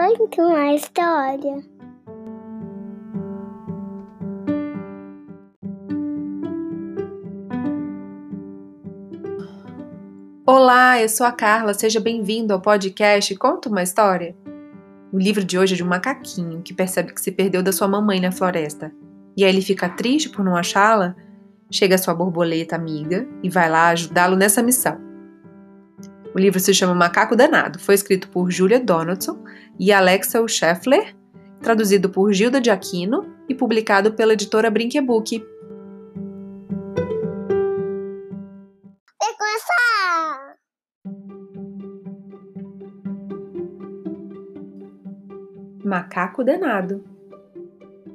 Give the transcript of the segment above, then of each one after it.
Conta uma história. Olá, eu sou a Carla, seja bem-vindo ao podcast Conta uma História. O livro de hoje é de um macaquinho que percebe que se perdeu da sua mamãe na floresta. E aí ele fica triste por não achá-la, chega a sua borboleta amiga e vai lá ajudá-lo nessa missão. O livro se chama Macaco Danado, foi escrito por Julia Donaldson e Alexa Scheffler, traduzido por Gilda de Aquino e publicado pela editora Brinquebook. Macaco danado.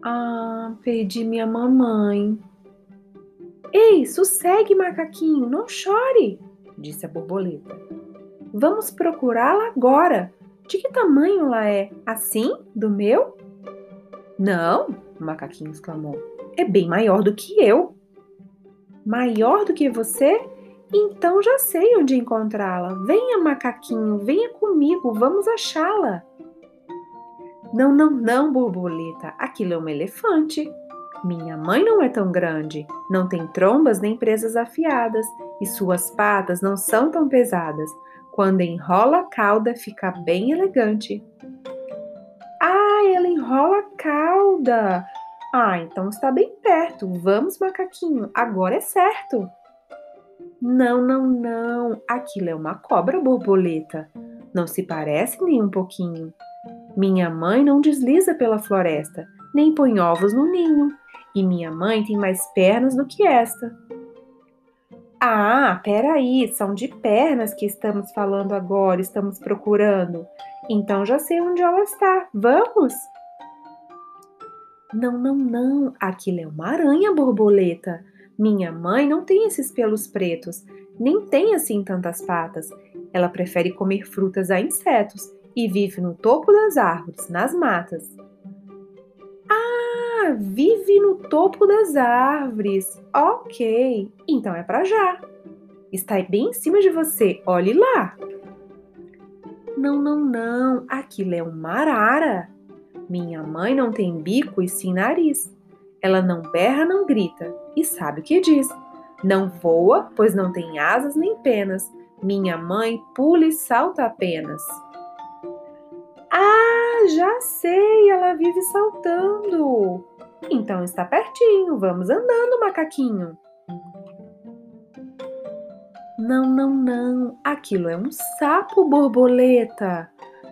Ah, perdi minha mamãe. Ei, sossegue, macaquinho, não chore, disse a borboleta. Vamos procurá-la agora. De que tamanho ela é? Assim? Do meu? Não, o macaquinho exclamou. É bem maior do que eu. Maior do que você? Então já sei onde encontrá-la. Venha, macaquinho, venha comigo, vamos achá-la. Não, não, não, borboleta, aquilo é um elefante. Minha mãe não é tão grande, não tem trombas nem presas afiadas, e suas patas não são tão pesadas. Quando enrola a cauda, fica bem elegante. Ah, ela enrola a cauda! Ah, então está bem perto. Vamos, macaquinho, agora é certo. Não, não, não, aquilo é uma cobra borboleta. Não se parece nem um pouquinho. Minha mãe não desliza pela floresta, nem põe ovos no ninho, e minha mãe tem mais pernas do que esta. Ah, peraí, são de pernas que estamos falando agora, estamos procurando. Então já sei onde ela está. Vamos? Não, não, não, aquilo é uma aranha borboleta. Minha mãe não tem esses pelos pretos, nem tem assim tantas patas. Ela prefere comer frutas a insetos e vive no topo das árvores, nas matas. Vive no topo das árvores. Ok, então é para já. Está bem em cima de você, olhe lá. Não, não, não, aquilo é uma arara. Minha mãe não tem bico e sim nariz. Ela não berra, não grita e sabe o que diz. Não voa, pois não tem asas nem penas. Minha mãe pula e salta apenas. Ah, já sei, ela vive saltando. Então está pertinho, vamos andando, macaquinho. Não, não, não, aquilo é um sapo, borboleta.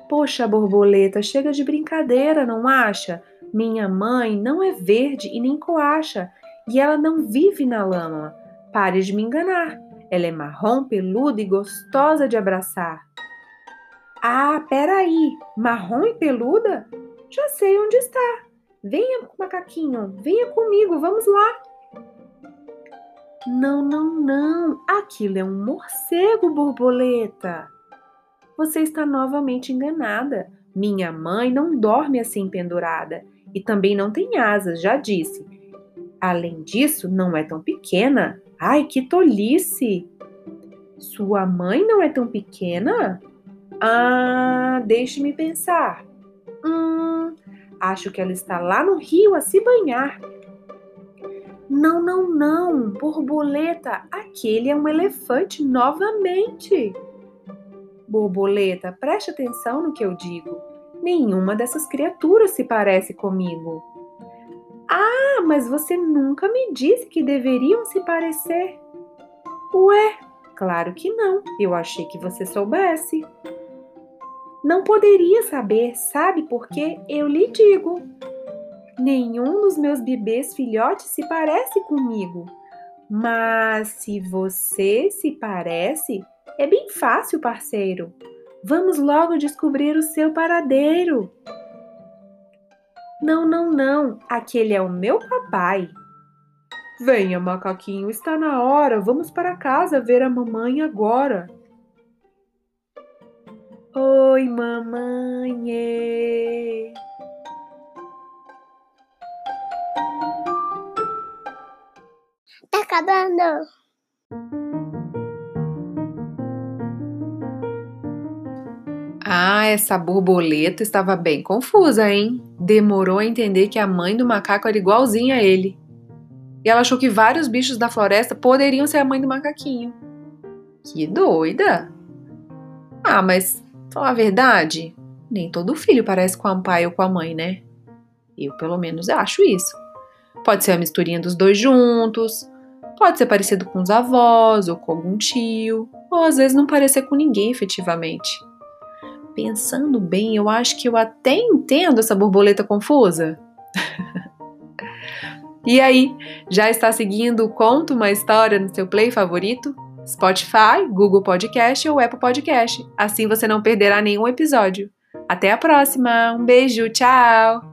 Poxa, borboleta, chega de brincadeira, não acha? Minha mãe não é verde e nem coacha, e ela não vive na lama. Pare de me enganar. Ela é marrom, peluda e gostosa de abraçar. Ah, peraí, marrom e peluda? Já sei onde está. Venha, macaquinho, venha comigo, vamos lá. Não, não, não, aquilo é um morcego, borboleta. Você está novamente enganada. Minha mãe não dorme assim pendurada e também não tem asas, já disse. Além disso, não é tão pequena. Ai, que tolice! Sua mãe não é tão pequena? Ah, deixe-me pensar. Hum, acho que ela está lá no rio a se banhar. Não, não, não, borboleta, aquele é um elefante novamente. Borboleta, preste atenção no que eu digo. Nenhuma dessas criaturas se parece comigo. Ah, mas você nunca me disse que deveriam se parecer. Ué, claro que não. Eu achei que você soubesse. Não poderia saber, sabe por quê? Eu lhe digo. Nenhum dos meus bebês filhotes se parece comigo. Mas se você se parece, é bem fácil, parceiro. Vamos logo descobrir o seu paradeiro. Não, não, não. Aquele é o meu papai. Venha, macaquinho, está na hora. Vamos para casa ver a mamãe agora. Oi, mamãe. Tá acabando. Ah, essa borboleta estava bem confusa, hein? Demorou a entender que a mãe do macaco era igualzinha a ele. E ela achou que vários bichos da floresta poderiam ser a mãe do macaquinho. Que doida! Ah, mas falar a verdade, nem todo filho parece com o pai ou com a mãe, né? Eu, pelo menos, acho isso. Pode ser a misturinha dos dois juntos, pode ser parecido com os avós ou com algum tio, ou às vezes não parecer com ninguém efetivamente pensando bem, eu acho que eu até entendo essa borboleta confusa. e aí, já está seguindo o Conto uma História no seu play favorito? Spotify, Google Podcast ou Apple Podcast. Assim você não perderá nenhum episódio. Até a próxima! Um beijo, tchau!